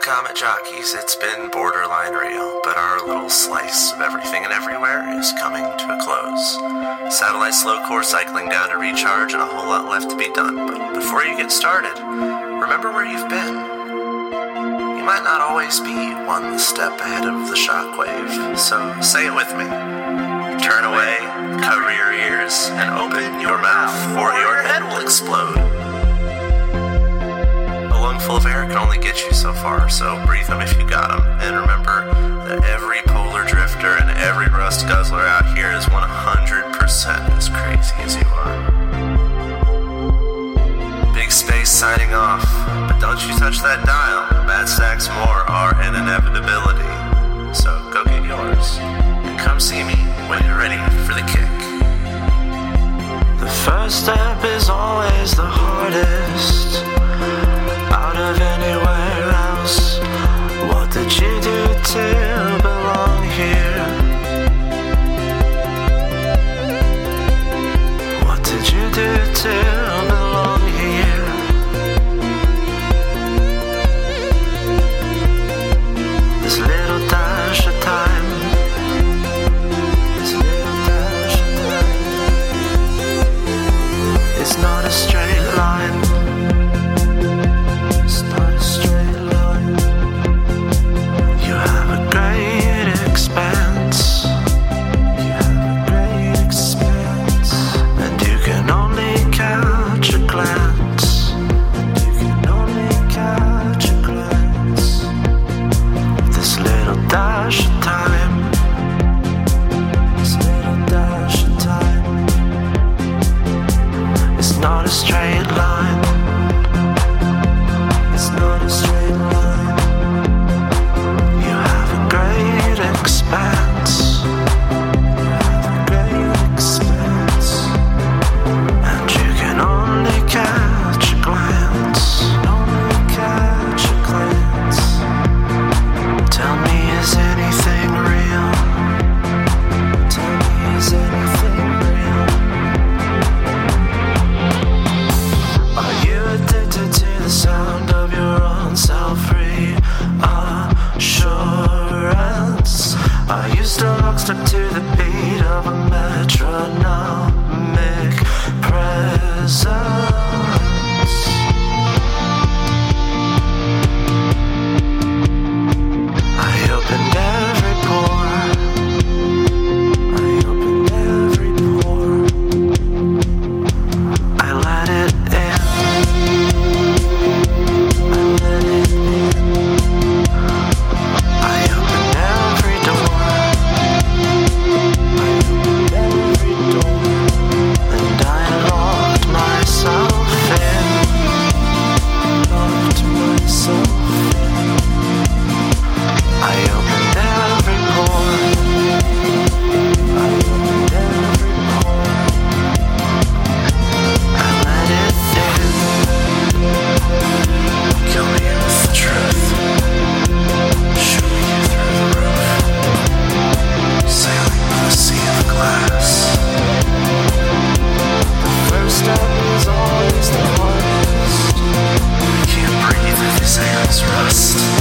Comet Jockeys, it's been borderline real, but our little slice of everything and everywhere is coming to a close. Satellite slow core cycling down to recharge and a whole lot left to be done. But before you get started, remember where you've been. You might not always be one step ahead of the shockwave, so say it with me. Turn away, cover your ears, and open your mouth, or your head will explode. Lungful of air can only get you so far, so breathe them if you got them. And remember that every polar drifter and every rust guzzler out here is 100% as crazy as you are. Big Space signing off, but don't you touch that dial. Bad stacks more are an inevitability. So go get yours and come see me when you're ready for the kick. The first step is always the hardest. Stuck to the beat of a metronomic presence? us.